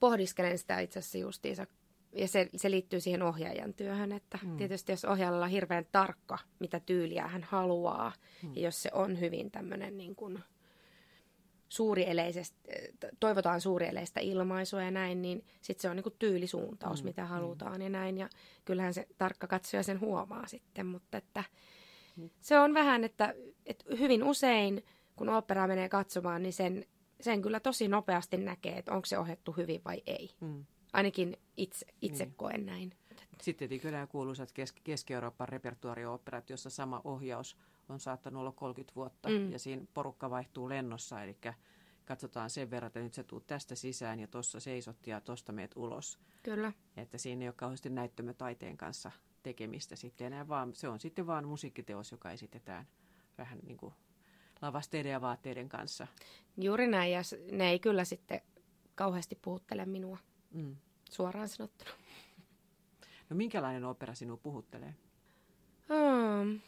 [SPEAKER 2] pohdiskelen sitä itse asiassa justiinsa. Ja se, se liittyy siihen ohjaajan työhön, että mm. tietysti jos ohjaajalla on hirveän tarkka, mitä tyyliä hän haluaa, mm. ja jos se on hyvin tämmöinen niin kuin toivotaan suurieleistä ilmaisua ja näin, niin sitten se on niinku tyylisuuntaus, mm, mitä mm. halutaan mm. ja näin. Ja kyllähän se tarkka katsoja sen huomaa sitten, mutta että mm. se on vähän, että, että hyvin usein, kun opera menee katsomaan, niin sen, sen kyllä tosi nopeasti näkee, että onko se ohjattu hyvin vai ei. Mm. Ainakin itse, itse niin. koen näin.
[SPEAKER 1] Sitten tietenkin nämä kuuluisat Keski-Euroopan repertuaarioperat, jossa sama ohjaus on saattanut olla 30 vuotta mm. ja siinä porukka vaihtuu lennossa, eli katsotaan sen verran, että nyt sä tuut tästä sisään ja tuossa seisot ja tuosta meet ulos.
[SPEAKER 2] Kyllä.
[SPEAKER 1] Että siinä ei ole kauheasti näyttömötaiteen kanssa tekemistä sitten enää, vaan se on sitten vaan musiikkiteos, joka esitetään vähän niin kuin lavasteiden ja vaatteiden kanssa.
[SPEAKER 2] Juuri näin, ja ne ei kyllä sitten kauheasti puhuttele minua, mm. suoraan sanottuna.
[SPEAKER 1] No minkälainen opera sinua puhuttelee?
[SPEAKER 2] Hmm.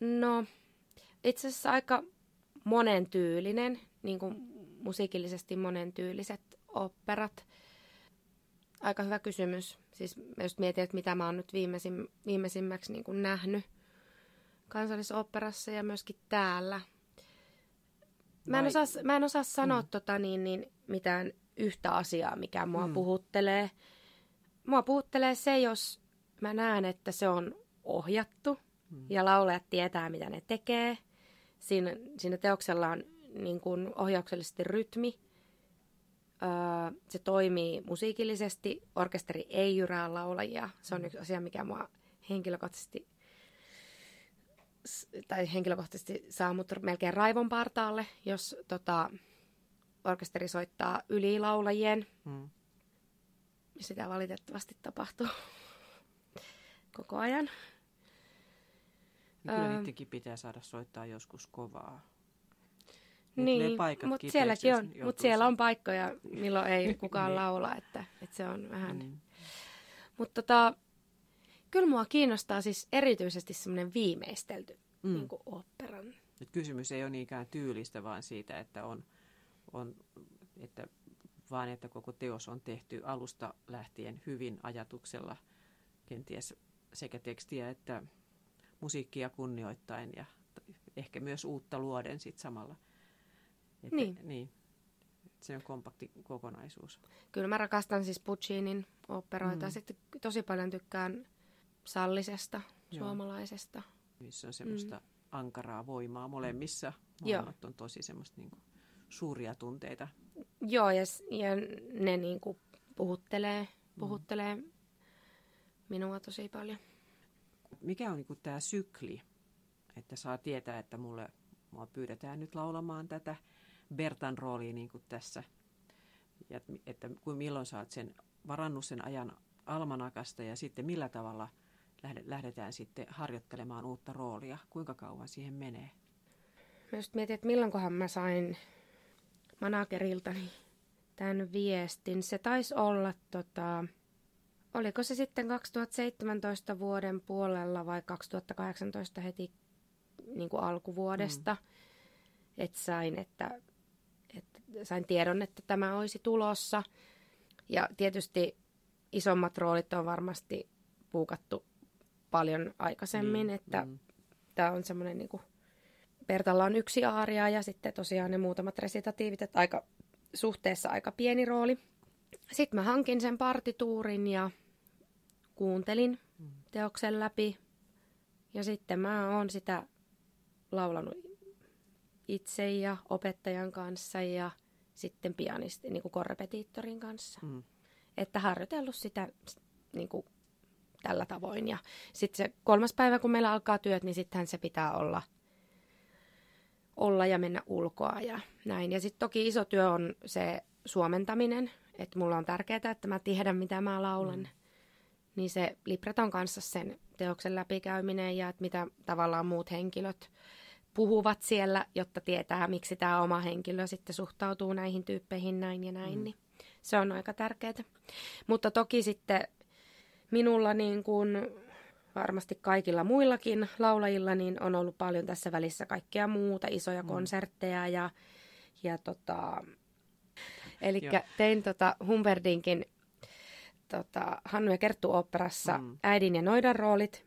[SPEAKER 2] No, itse asiassa aika monen tyylinen, niin kuin musiikillisesti monen tyyliset operat. Aika hyvä kysymys. Siis mä just mietin, että mitä mä oon nyt viimeisim, viimeisimmäksi niin kuin nähnyt kansallisoperassa ja myöskin täällä. Mä en osaa, mä en osaa sanoa mm. tota, niin, niin, mitään yhtä asiaa, mikä mua mm. puhuttelee. Mua puhuttelee se, jos mä näen, että se on ohjattu mm. ja laulajat tietää, mitä ne tekee. Siinä, siinä teoksella on niin kuin ohjauksellisesti rytmi. Öö, se toimii musiikillisesti. Orkesteri ei jyrää laulajia. Se on yksi asia, mikä mua henkilökohtaisesti tai henkilökohtaisesti saa mut melkein raivon partaalle, jos tota, orkesteri soittaa yli laulajien.
[SPEAKER 1] Mm.
[SPEAKER 2] Sitä valitettavasti tapahtuu koko ajan.
[SPEAKER 1] Kyllä
[SPEAKER 2] Öö.
[SPEAKER 1] niidenkin pitää saada soittaa joskus kovaa. Niin
[SPEAKER 2] Niin, mutta sielläkin on, mut siellä on paikkoja, milloin ei kukaan
[SPEAKER 1] Niin.
[SPEAKER 2] laula, että, että se on vähän...
[SPEAKER 1] Mm.
[SPEAKER 2] Mutta tota, kyllä mua kiinnostaa siis erityisesti semmoinen viimeistelty
[SPEAKER 1] Mm.
[SPEAKER 2] niin oopperan.
[SPEAKER 1] Nyt kysymys ei ole niinkään tyylistä, vaan siitä, että on, on että, vaan että koko teos on tehty alusta lähtien hyvin ajatuksella, kenties sekä tekstiä että musiikkia kunnioittain ja ehkä myös uutta luoden sit samalla. Että,
[SPEAKER 2] Niin.
[SPEAKER 1] niin. Se on kompakti kokonaisuus.
[SPEAKER 2] Kyllä mä rakastan siis Puccinin oopperoita.
[SPEAKER 1] Mm.
[SPEAKER 2] Mm. Sitten tosi paljon tykkään Sallisesta,
[SPEAKER 1] Joo.
[SPEAKER 2] suomalaisesta.
[SPEAKER 1] missä on semmoista mm. ankaraa voimaa molemmissa.
[SPEAKER 2] Joo.
[SPEAKER 1] Molemmat on tosi semmoista niin suuria tunteita.
[SPEAKER 2] Joo, ja, ja ne niin kuin puhuttelee, puhuttelee mm. minua tosi paljon.
[SPEAKER 1] Mikä on niin tämä sykli, että saa tietää, että mulle, mua pyydetään nyt laulamaan tätä Bertan roolia niin kuin tässä. Ja et- että kuin milloin saat sen varannut sen ajan almanakasta ja sitten millä tavalla lähde- lähdetään sitten harjoittelemaan uutta roolia. Kuinka kauan siihen menee?
[SPEAKER 2] Mä just mietin, että milloinkohan mä sain manageriltani tämän viestin. Se taisi olla, tota, oliko se sitten 2017 vuoden puolella vai 2018 heti niin kuin alkuvuodesta. Mm. Että sain, että, että sain tiedon, että tämä olisi tulossa. Ja tietysti isommat roolit on varmasti puukattu paljon aikaisemmin,
[SPEAKER 1] Niin,
[SPEAKER 2] että
[SPEAKER 1] mm.
[SPEAKER 2] tämä on semmoinen niin kuin Bertalla on yksi aaria ja sitten tosiaan ne muutamat resitatiivit, että aika, suhteessa aika pieni rooli. Sitten mä hankin sen partituurin ja kuuntelin teoksen läpi. Ja sitten mä oon sitä laulanut itse ja opettajan kanssa ja sitten pianisti, niin kuin korrepetiittorin kanssa.
[SPEAKER 1] Mm.
[SPEAKER 2] Että harjoitellut sitä niin kuin tällä tavoin. Ja sitten se kolmas päivä, kun meillä alkaa työt, niin sittenhän se pitää olla, olla ja mennä ulkoa ja näin. Ja sitten toki iso työ on se suomentaminen, että mulla on tärkeää, että mä tiedän, mitä mä laulan. Mm. Niin se libreton kanssa sen teoksen läpikäyminen ja että mitä tavallaan muut henkilöt puhuvat siellä, jotta tietää, miksi tämä oma henkilö sitten suhtautuu näihin tyyppeihin näin ja näin. Mm. Niin se on aika tärkeää. Mutta toki sitten minulla niin kuin varmasti kaikilla muillakin laulajilla niin on ollut paljon tässä välissä kaikkea muuta, isoja mm. konsertteja ja, ja tota, eli tein tota Humberdinkin tota, Hannu ja Kerttu oopperassa
[SPEAKER 1] Mm.
[SPEAKER 2] äidin ja noidan roolit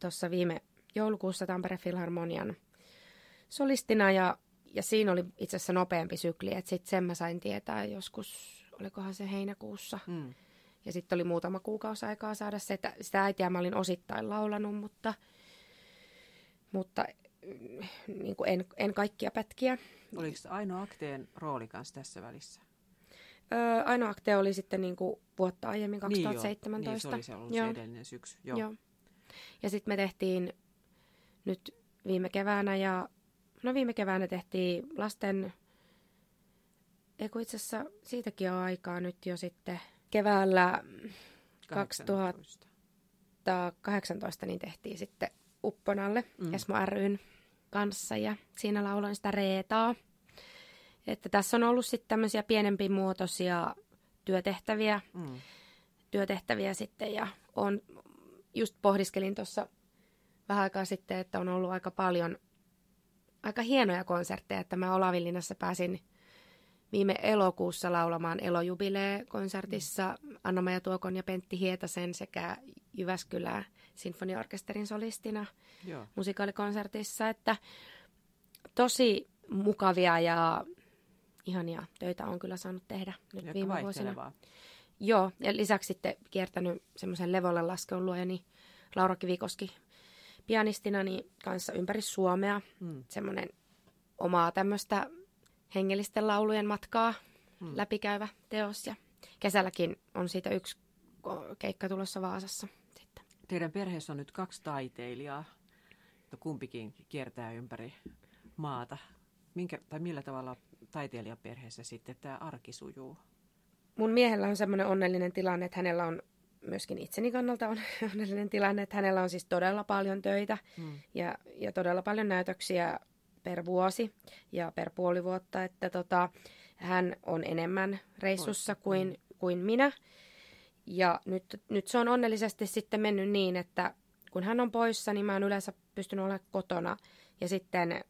[SPEAKER 2] tuossa viime joulukuussa Tampere Filharmonian solistina ja, ja siinä oli itse asiassa nopeampi sykli, että sitten sen mä sain tietää joskus, olikohan se heinäkuussa.
[SPEAKER 1] Mm.
[SPEAKER 2] Ja sitten oli muutama kuukausi aikaa saada se, että sitä äitiä mä olin osittain laulanut, mutta, mutta mm, niin kuin en, en kaikkia pätkiä.
[SPEAKER 1] Oliko se ainoa akteen rooli kanssa tässä välissä?
[SPEAKER 2] Öö, ainoa akte oli sitten niin kuin vuotta aiemmin,
[SPEAKER 1] Niin, joo.
[SPEAKER 2] 2017.
[SPEAKER 1] Niin, se oli se ollut
[SPEAKER 2] Joo.
[SPEAKER 1] se edellinen syksy. Joo.
[SPEAKER 2] Joo. Ja sitten me tehtiin nyt viime keväänä ja no viime keväänä tehtiin lasten, eikö itse asiassa siitäkin on aikaa nyt jo sitten keväällä 2000 2018 niin tehtiin sitten Upponalle
[SPEAKER 1] mm.
[SPEAKER 2] Esmo ryn kanssa ja siinä lauloin sitä Reetaa. Että tässä on ollut sitten tämmöisiä pienempimuotoisia työtehtäviä,
[SPEAKER 1] Mm.
[SPEAKER 2] työtehtäviä sitten ja on, just pohdiskelin tuossa vähän aikaa sitten, että on ollut aika paljon aika hienoja konsertteja, että mä Olavinlinnassa pääsin viime elokuussa laulamaan Elojubilee-konsertissa Anna-Maja Tuokon ja Pentti Hietasen sekä Jyväskylää sinfoniaorkesterin solistina
[SPEAKER 1] Joo.
[SPEAKER 2] musikaalikonsertissa, että tosi mukavia ja ihania töitä on kyllä saanut tehdä nyt
[SPEAKER 1] Jotka
[SPEAKER 2] viime vuosina. Joo, ja lisäksi sitten kiertänyt semmoisen levolle laskeun luojani Laura Kivikoski pianistina niin kanssa ympäri Suomea.
[SPEAKER 1] Mm.
[SPEAKER 2] Semmoinen omaa tämmöistä hengellisten laulujen matkaa
[SPEAKER 1] Mm.
[SPEAKER 2] läpikäyvä teos. Ja kesälläkin on siitä yksi keikka tulossa Vaasassa sitten.
[SPEAKER 1] Teidän perheessä on nyt kaksi taiteilijaa, mutta kumpikin kiertää ympäri maata. Minkä, tai millä tavalla taiteilijaperheessä sitten tämä arki sujuu?
[SPEAKER 2] Mun miehellä on semmoinen onnellinen tilanne, että hänellä on myöskin itseni kannalta on onnellinen tilanne, että hänellä on siis todella paljon töitä
[SPEAKER 1] Mm.
[SPEAKER 2] ja, ja todella paljon näytöksiä per vuosi ja per puoli vuotta, että tota, hän on enemmän reissussa kuin, kuin minä. Ja nyt, nyt se on onnellisesti sitten mennyt niin, että kun hän on poissa, niin mä oon yleensä pystynyt olemaan kotona. Ja sitten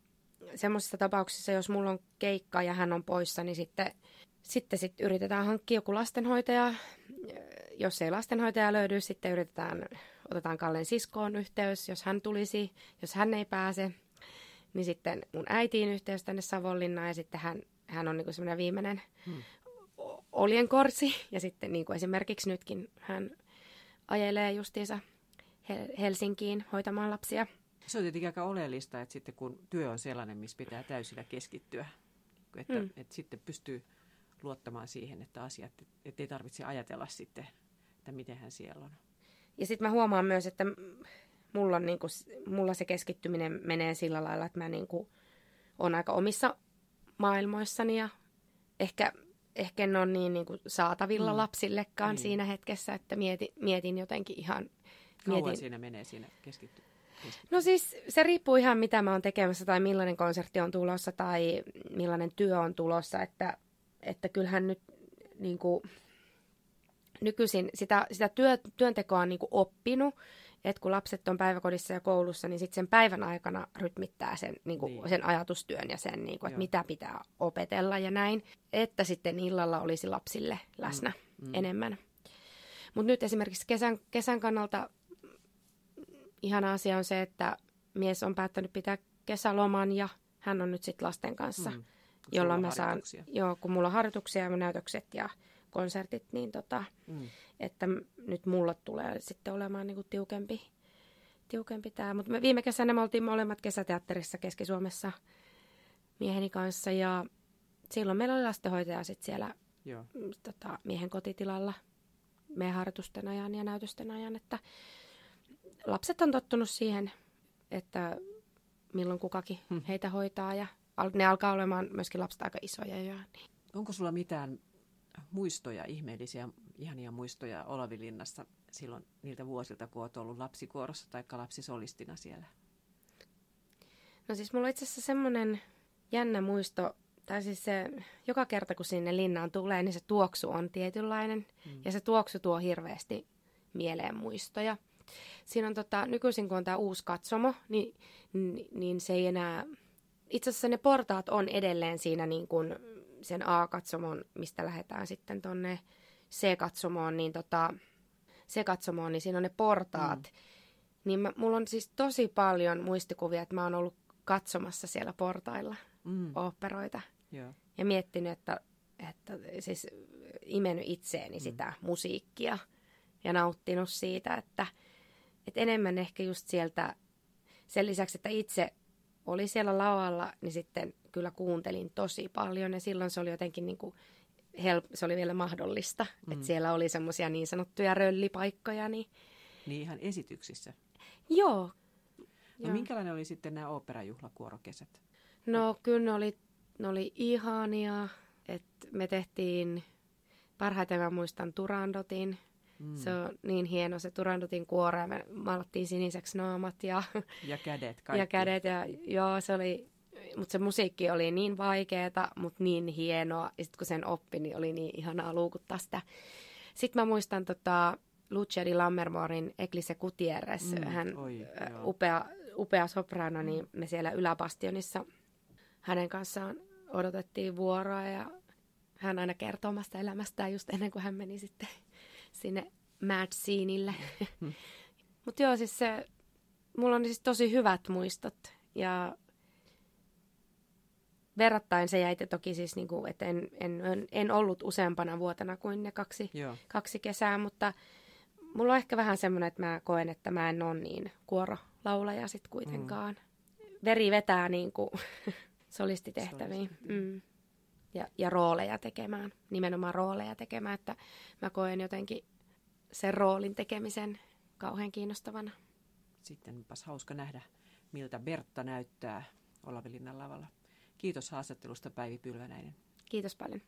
[SPEAKER 2] semmoisissa tapauksissa, jos mulla on keikka ja hän on poissa, niin sitten, sitten sit yritetään hankkia joku lastenhoitaja. Jos ei lastenhoitaja löydy, sitten yritetään, otetaan Kallen siskoon yhteys, jos hän tulisi, jos hän ei pääse. Niin sitten mun äitiin yhteys tänne Savonlinnaan ja sitten hän, hän on niinku semmoinen viimeinen
[SPEAKER 1] Hmm.
[SPEAKER 2] oljenkorsi. Ja sitten niin kuin esimerkiksi nytkin hän ajelee justiinsa Hel- Helsinkiin hoitamaan lapsia.
[SPEAKER 1] Se on tietenkin aika oleellista, että sitten kun työ on sellainen, missä pitää täysillä keskittyä, että,
[SPEAKER 2] Mm.
[SPEAKER 1] että sitten pystyy luottamaan siihen, että asiat, että ei tarvitse ajatella sitten, että miten hän siellä on.
[SPEAKER 2] Ja sitten mä huomaan myös, että mulla, on niinku, mulla se keskittyminen menee sillä lailla, että mä niinku on aika omissa maailmoissani ja ehkä, ehkä en ole niin niinku saatavilla
[SPEAKER 1] Mm.
[SPEAKER 2] lapsillekaan
[SPEAKER 1] Niin.
[SPEAKER 2] siinä hetkessä, että mietin, mietin jotenkin ihan...
[SPEAKER 1] Kauan
[SPEAKER 2] Mietin,
[SPEAKER 1] siinä menee siinä keskitty.
[SPEAKER 2] No siis se riippuu ihan mitä mä oon tekemässä tai millainen konsertti on tulossa tai millainen työ on tulossa, että, että kyllähän nyt niin kuin, nykyisin sitä, sitä työ, työntekoa on niin kuin oppinut, että kun lapset on päiväkodissa ja koulussa, niin sitten sen päivän aikana rytmittää sen, niin kuin,
[SPEAKER 1] Niin.
[SPEAKER 2] niin. sen ajatustyön ja sen, niin kuin, että
[SPEAKER 1] Joo.
[SPEAKER 2] mitä pitää opetella ja näin, että sitten illalla olisi lapsille läsnä
[SPEAKER 1] Mm.
[SPEAKER 2] mm. enemmän. Mutta nyt esimerkiksi kesän, kesän kannalta ihana asia on se, että mies on päättänyt pitää kesäloman ja hän on nyt sitten lasten kanssa,
[SPEAKER 1] Mm.
[SPEAKER 2] jolloin mä saan, joo, kun mulla on harjoituksia ja näytökset ja konsertit, niin tota,
[SPEAKER 1] Mm.
[SPEAKER 2] että nyt mulla tulee sitten olemaan niinku tiukempi, tiukempi tämä. Mutta me viime kesänä me oltiin molemmat kesäteatterissa Keski-Suomessa mieheni kanssa ja silloin meillä oli lastenhoitaja sitten siellä
[SPEAKER 1] Joo.
[SPEAKER 2] tota, miehen kotitilalla meidän harjoitusten ajan ja näytösten ajan, että lapset on tottunut siihen, että milloin kukakin
[SPEAKER 1] Hmm.
[SPEAKER 2] heitä hoitaa ja ne alkaa olemaan myöskin lapset aika isoja jo. Niin.
[SPEAKER 1] Onko sulla mitään muistoja, ihmeellisiä, ihania muistoja Olavilinnassa silloin niiltä vuosilta, kun olet ollut lapsikuorossa tai lapsisolistina siellä?
[SPEAKER 2] No siis mulla on itse asiassa semmoinen jännä muisto, tai siis se, joka kerta kun sinne linnaan tulee, niin se tuoksu on tietynlainen.
[SPEAKER 1] Mm.
[SPEAKER 2] Ja se tuoksu tuo hirveästi mieleen muistoja. Siinä on tota, nykyisin kun on tämä uusi katsomo, niin, niin, niin se ei enää... Itse asiassa ne portaat on edelleen siinä niin kuin sen A-katsomon, mistä lähdetään sitten tonne C-katsomoon, niin tota, C-katsomoon, niin siinä on ne portaat. Mm. Niin mä, mulla on siis tosi paljon muistikuvia, että mä oon ollut katsomassa siellä portailla
[SPEAKER 1] Mm.
[SPEAKER 2] oopperoita
[SPEAKER 1] Joo.
[SPEAKER 2] ja miettinyt, että, että siis imennyt itseeni mm. sitä musiikkia ja nauttinut siitä, että, että enemmän ehkä just sieltä, sen lisäksi, että itse oli siellä lavalla, niin sitten kyllä kuuntelin tosi paljon ja silloin se oli jotenkin niin kuin help, se oli vielä mahdollista, mm. että siellä oli semmoisia niin sanottuja röllipaikkoja, niin
[SPEAKER 1] Niin ihan esityksissä.
[SPEAKER 2] joo.
[SPEAKER 1] No
[SPEAKER 2] Joo.
[SPEAKER 1] minkälainen oli sitten nämä oopperajuhlakuorokesät?
[SPEAKER 2] No kyllä ne oli, ne oli ihania, että me tehtiin, parhaiten mä muistan Turandotin,
[SPEAKER 1] Mm.
[SPEAKER 2] se on niin hieno se Turandotin kuoro ja me maalattiin siniseksi naamat ja,
[SPEAKER 1] Ja kädet kaikki.
[SPEAKER 2] ja kädet ja joo se oli, mutta se musiikki oli niin vaikeeta, mutta niin hienoa ja sitten kun sen oppi, niin oli niin ihanaa luukuttaa sitä. Sitten mä muistan tota, Lucia di Lammermoorin Eglise Gutierrez,
[SPEAKER 1] Mm,
[SPEAKER 2] hän
[SPEAKER 1] oi, joo.
[SPEAKER 2] upea, upea soprano, niin me siellä yläbastionissa hänen kanssaan odotettiin vuoroa ja hän aina kertoo omasta elämästään just ennen kuin hän meni sitten sinne mad scenelle. Mutta joo, siis se, mulla on siis tosi hyvät muistot ja verrattain se jäi toki siis, niin kuin, että en, en, en, ollut useampana vuotena kuin ne kaksi,
[SPEAKER 1] Joo.
[SPEAKER 2] kaksi kesää, mutta mulla on ehkä vähän semmoinen, että mä koen, että mä en ole niin kuorolaulaja sit kuitenkaan. Mm. Veri vetää niin kuin solistitehtäviin. Mm. Ja, ja rooleja tekemään, nimenomaan rooleja tekemään, että mä koen jotenkin sen roolin tekemisen kauhean kiinnostavana.
[SPEAKER 1] Sitten onpas hauska nähdä, miltä Bertta näyttää Olavilinnan lavalla. Kiitos haastattelusta Päivi Pylvänäinen.
[SPEAKER 2] Kiitos paljon.